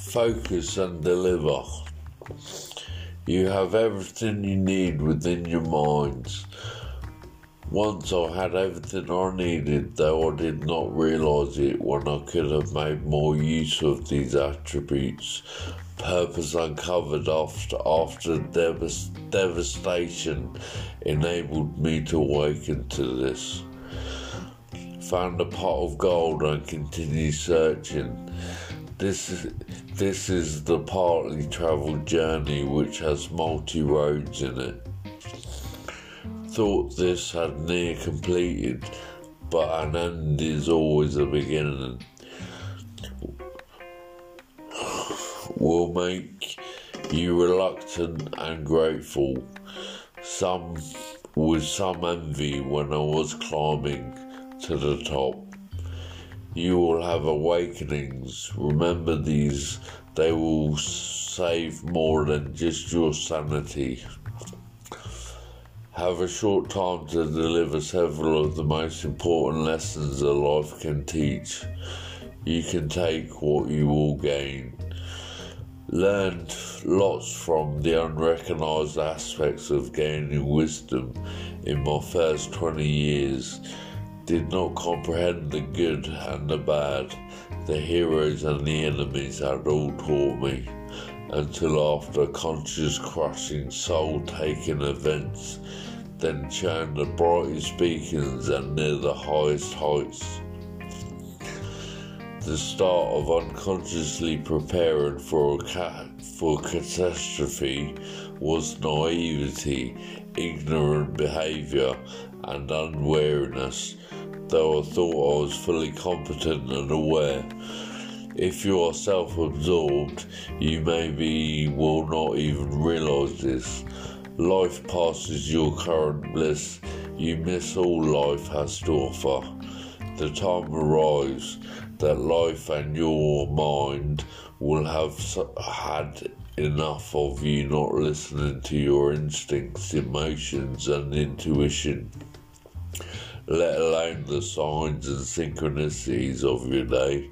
focus and deliver. You have everything you need within your minds. Once I had everything I needed, though I did not realise it when I could have made more use of these attributes. Purpose uncovered after, after devas- devastation enabled me to awaken to this. Found a pot of gold and continued searching. This is, this is the partly travelled journey which has multi roads in it. Thought this had near completed, but an end is always a beginning. Will make you reluctant and grateful. Some with some envy when I was climbing to the top. You will have awakenings. Remember these, they will save more than just your sanity. Have a short time to deliver several of the most important lessons that life can teach. You can take what you will gain. Learned lots from the unrecognized aspects of gaining wisdom in my first 20 years did not comprehend the good and the bad, the heroes and the enemies had all taught me, until after conscious crushing soul taking events, then churned the brightest beacons and near the highest heights. The start of unconsciously preparing for a for catastrophe was naivety, ignorant behaviour, and unwariness though I thought I was fully competent and aware. If you are self absorbed, you maybe will not even realize this. Life passes your current bliss, you miss all life has to offer. The time arrives that life and your mind will have had enough of you not listening to your instincts, emotions, and intuition let alone the signs and synchronicities of your day.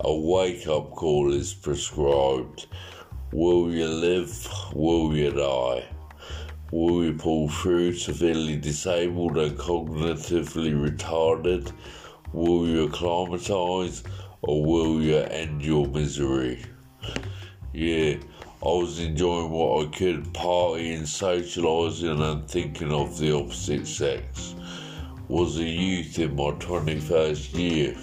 A wake up call is prescribed. Will you live? Will you die? Will you pull through severely disabled and cognitively retarded? Will you acclimatise or will you end your misery? Yeah, I was enjoying what I could, partying, socialising, and thinking of the opposite sex was a youth in my 21st year.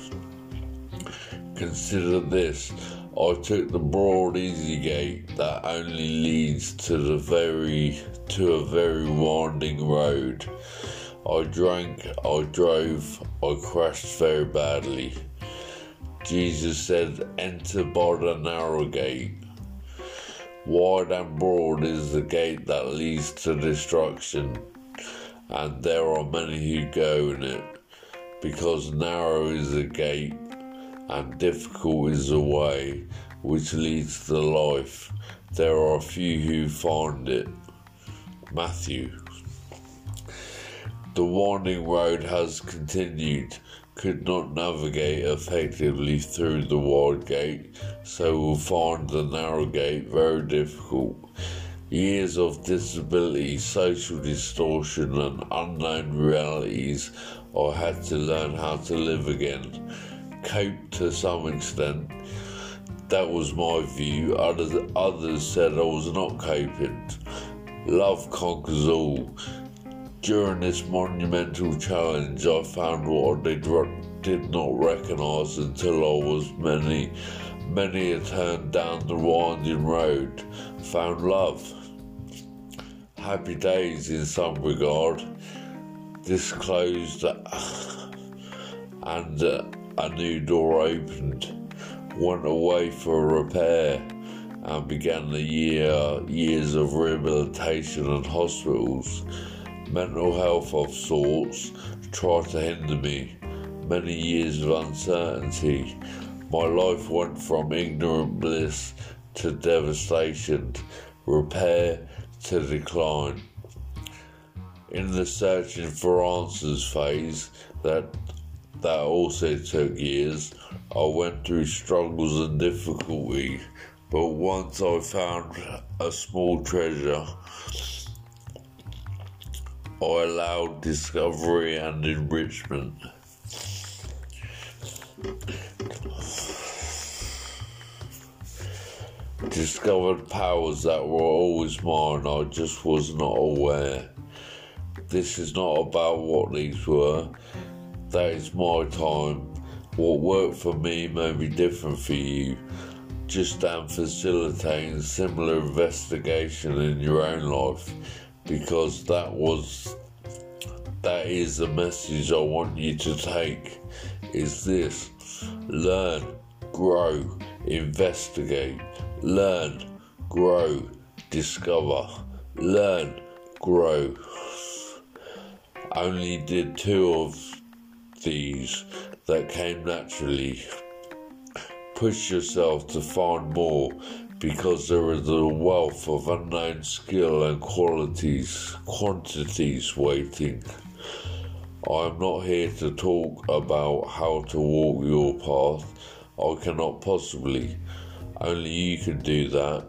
Consider this I took the broad easy gate that only leads to the very to a very winding road. I drank, I drove, I crashed very badly. Jesus said, Enter by the narrow gate. Wide and broad is the gate that leads to destruction and there are many who go in it, because narrow is the gate and difficult is the way which leads to life. There are few who find it. Matthew. The winding road has continued, could not navigate effectively through the wide gate, so will find the narrow gate very difficult. Years of disability, social distortion, and unknown realities, I had to learn how to live again. Cope to some extent. That was my view. Others, others said I was not coping. Love conquers all. During this monumental challenge, I found what I did, did not recognise until I was many, many a turn down the winding road. Found love happy days in some regard. This closed and uh, a new door opened. Went away for repair and began the year years of rehabilitation and hospitals. Mental health of sorts tried to hinder me. Many years of uncertainty. My life went from ignorant bliss to devastation, repair to decline. In the searching for answers phase, that that also took years. I went through struggles and difficulty. But once I found a small treasure, I allowed discovery and enrichment. Discovered powers that were always mine, I just was not aware. This is not about what these were, that is my time. What worked for me may be different for you. Just am facilitating similar investigation in your own life because that was that is the message I want you to take is this learn, grow, investigate, learn, grow, discover, learn, grow. Only did two of these that came naturally. Push yourself to find more because there is a wealth of unknown skill and qualities, quantities waiting. I am not here to talk about how to walk your path. I cannot possibly. Only you can do that.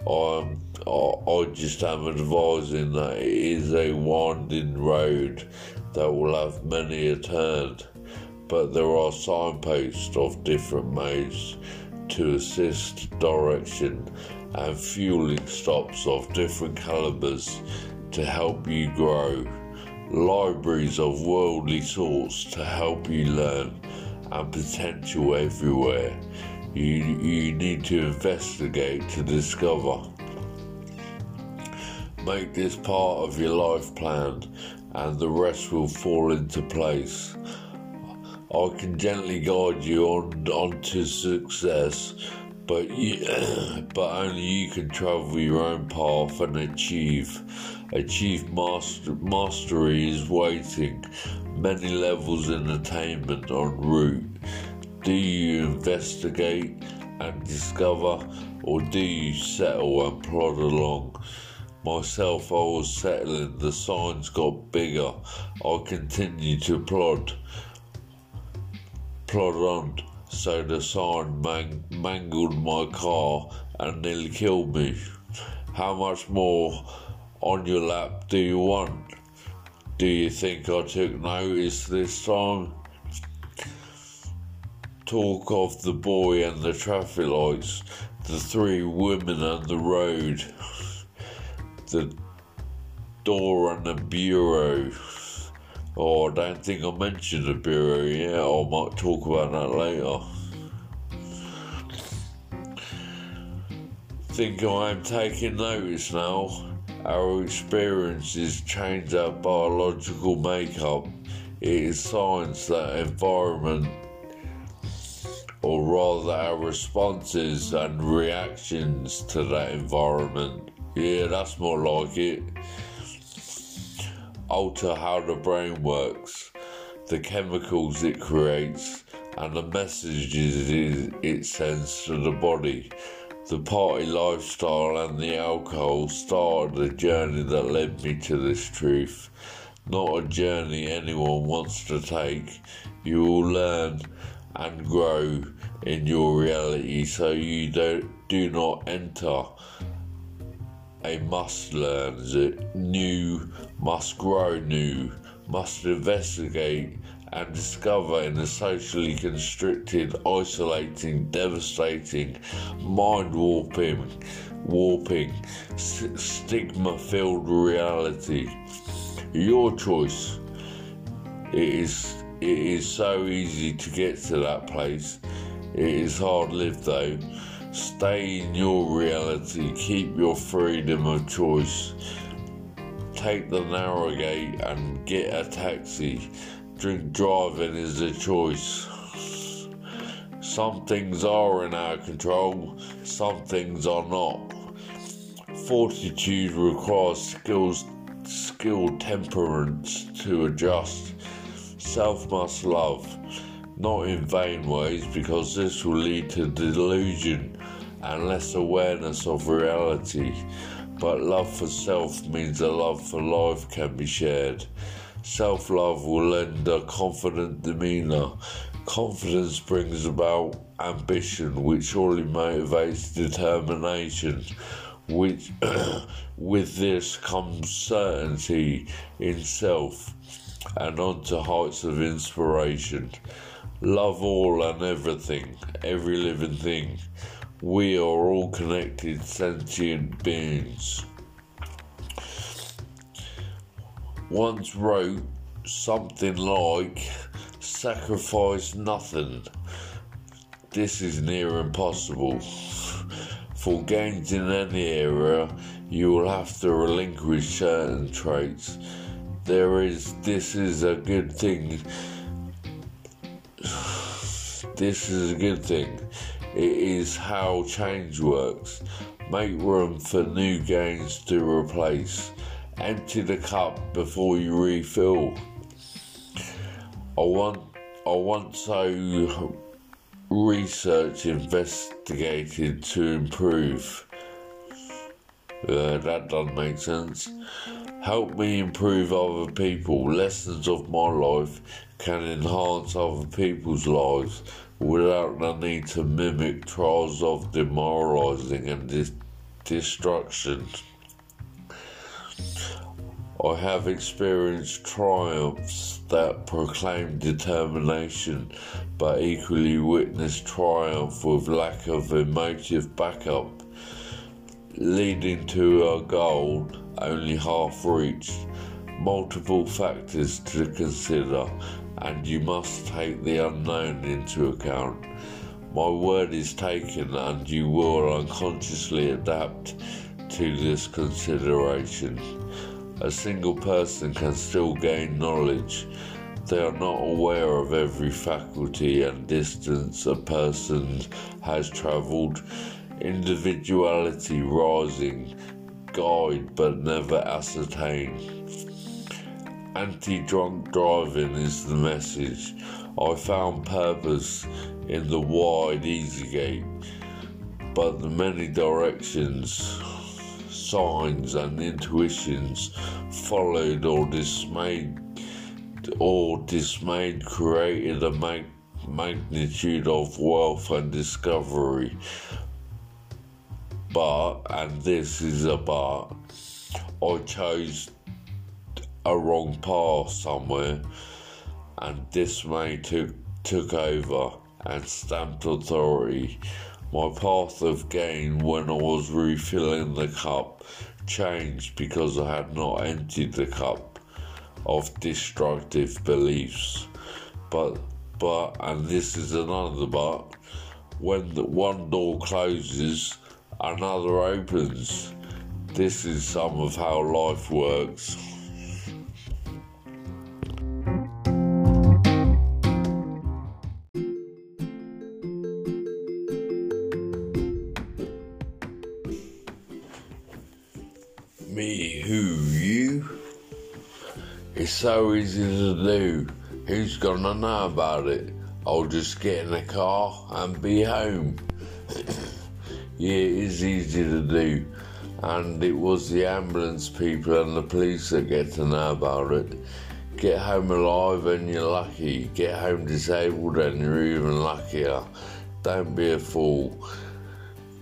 I'm, I, I just am advising that it is a winding road that will have many a turn, but there are signposts of different modes to assist direction and fueling stops of different calibers to help you grow, libraries of worldly sorts to help you learn, and potential everywhere. You, you need to investigate to discover. Make this part of your life plan, and the rest will fall into place. I can gently guide you on onto success, but you, but only you can travel your own path and achieve. Achieve master, mastery is waiting. Many levels in attainment en route. Do you investigate and discover, or do you settle and plod along? Myself, I was settling. The signs got bigger. I continued to plod plod on, so the sign man- mangled my car and nearly killed me. How much more on your lap do you want? Do you think I took notice this time? Talk of the boy and the traffic lights, the three women and the road, the door and the bureau. Oh, I don't think I mentioned the Bureau yet. I might talk about that later. Think I am taking notice now. Our experiences change our biological makeup. It is science that environment, or rather our responses and reactions to that environment. Yeah, that's more like it alter how the brain works, the chemicals it creates, and the messages it sends to the body. The party lifestyle and the alcohol started the journey that led me to this truth. Not a journey anyone wants to take. You will learn and grow in your reality. So you don't do not enter. A must learn, new, must grow new, must investigate and discover in a socially constricted, isolating, devastating, mind warping, warping, st- stigma filled reality. Your choice. It is it is so easy to get to that place. It is hard lived though. Stay in your reality, keep your freedom of choice. Take the narrow gate and get a taxi. Drink driving is a choice. Some things are in our control, some things are not. Fortitude requires skills, skilled temperance to adjust. Self must love, not in vain ways, because this will lead to delusion and less awareness of reality. But love for self means a love for life can be shared. Self love will lend a confident demeanour Confidence brings about ambition, which surely motivates determination. Which, with this comes certainty in self and onto heights of inspiration. Love all and everything, every living thing. We are all connected sentient beings. Once wrote something like, sacrifice nothing. This is near impossible. For gains in any area, you will have to relinquish certain traits. There is, this is a good thing. This is a good thing. It is how change works. Make room for new gains to replace. Empty the cup before you refill. I want I want so research investigated to improve. Uh, that doesn't make sense. Help me improve other people. Lessons of my life can enhance other people's lives without the need to mimic trials of demoralizing and dis- destruction. I have experienced triumphs that proclaim determination, but equally witnessed triumph with lack of emotive backup, leading to a goal only half reached. Multiple factors to consider, and you must take the unknown into account. My word is taken, and you will unconsciously adapt to this consideration. A single person can still gain knowledge. They are not aware of every faculty and distance a person has travelled. Individuality rising, guide but never ascertain. Anti drunk driving is the message. I found purpose in the wide easy gate, but the many directions signs and intuitions followed or dismayed or dismayed created a mag- magnitude of wealth and discovery. But, and this is a but, I chose a wrong path somewhere, and dismay took took over and stamped authority. My path of gain when I was refilling the cup changed because I had not emptied the cup of destructive beliefs. But, but, and this is another but, when the one door closes, another opens. This is some of how life works. Me, who, you? It's so easy to do. Who's gonna know about it? I'll just get in the car and be home. Yeah, it is easy to do. And it was the ambulance people and the police that get to know about it. Get home alive and you're lucky. Get home disabled and you're even luckier. Don't be a fool.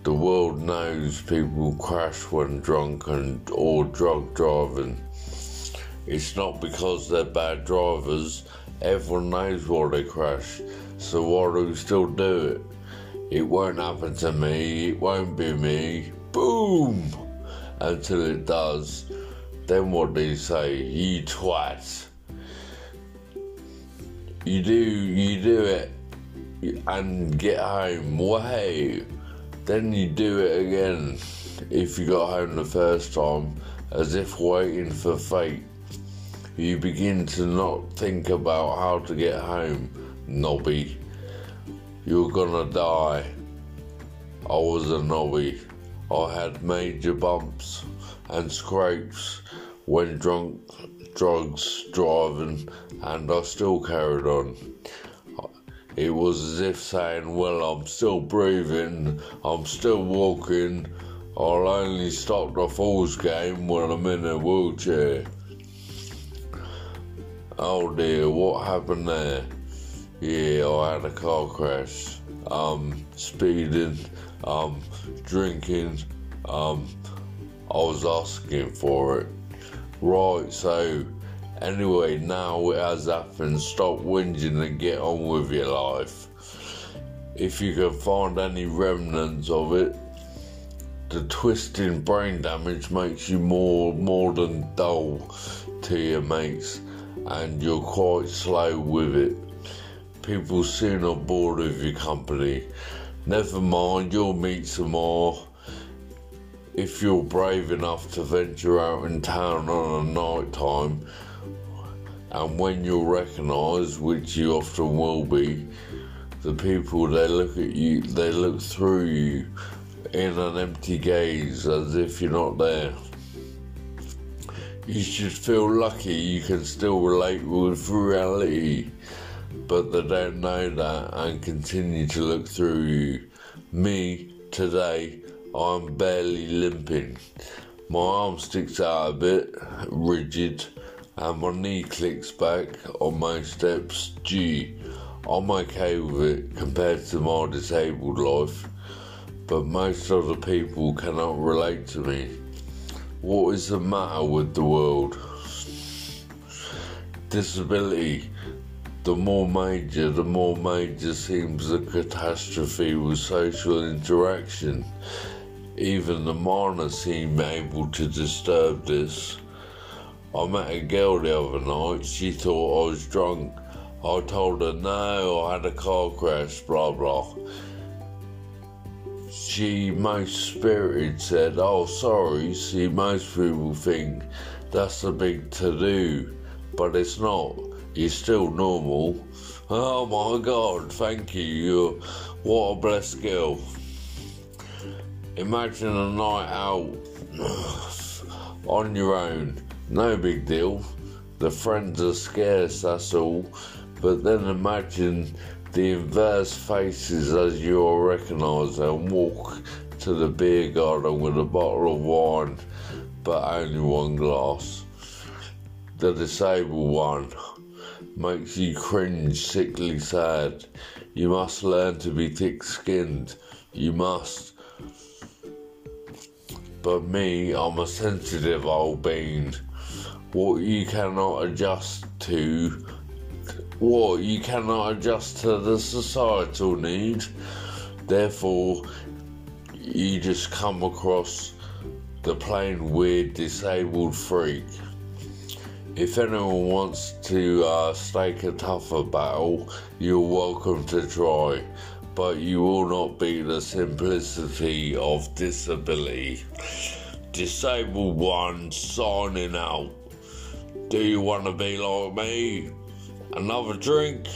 The world knows people crash when drunk and or drug driving. It's not because they're bad drivers. Everyone knows why they crash. So why do we still do it? It won't happen to me. It won't be me. Boom! Until it does. Then what do you say? You twat. You do, you do it and get home. Way. Then you do it again if you got home the first time, as if waiting for fate. You begin to not think about how to get home, nobby. You're gonna die. I was a nobby. I had major bumps and scrapes when drunk, drugs, driving, and I still carried on. It was as if saying, Well, I'm still breathing, I'm still walking, I'll only stop the Falls game when I'm in a wheelchair. Oh dear, what happened there? Yeah, I had a car crash. Um, speeding, um, drinking. Um, I was asking for it. Right, so anyway, now it has happened. Stop whinging and get on with your life. If you can find any remnants of it, the twisting brain damage makes you more more than dull to your mates, and you're quite slow with it. People soon are bored of your company. Never mind, you'll meet some more if you're brave enough to venture out in town on a night time, and when you're recognised, which you often will be, the people they look at you, they look through you in an empty gaze as if you're not there. You should feel lucky you can still relate with reality, but they don't know that and continue to look through you. Me, today, I'm barely limping. My arm sticks out a bit, rigid, and my knee clicks back on my steps. Gee, I'm okay with it compared to my disabled life, but most other people cannot relate to me. What is the matter with the world? Disability the more major, the more major seems the catastrophe with social interaction. Even the minor seem able to disturb this. I met a girl the other night, she thought I was drunk. I told her no, I had a car crash, blah blah. She, most spirited, said, Oh, sorry. See, most people think that's a big to do, but it's not you're still normal. Oh my god, thank you. You're, what a blessed girl. Imagine a night out on your own. No big deal. The friends are scarce, that's all. But then imagine the inverse faces as you are recognised and walk to the beer garden with a bottle of wine, but only one glass. The disabled one makes you cringe, sickly sad. You must learn to be thick skinned. You must. But me, I'm a sensitive old bean. What you cannot adjust to, what you cannot adjust to the societal need. Therefore, you just come across the plain weird disabled freak. If anyone wants to uh, stake a tougher battle, you're welcome to try, but you will not be the simplicity of disability. Disabled one signing out. Do you want to be like me? Another drink?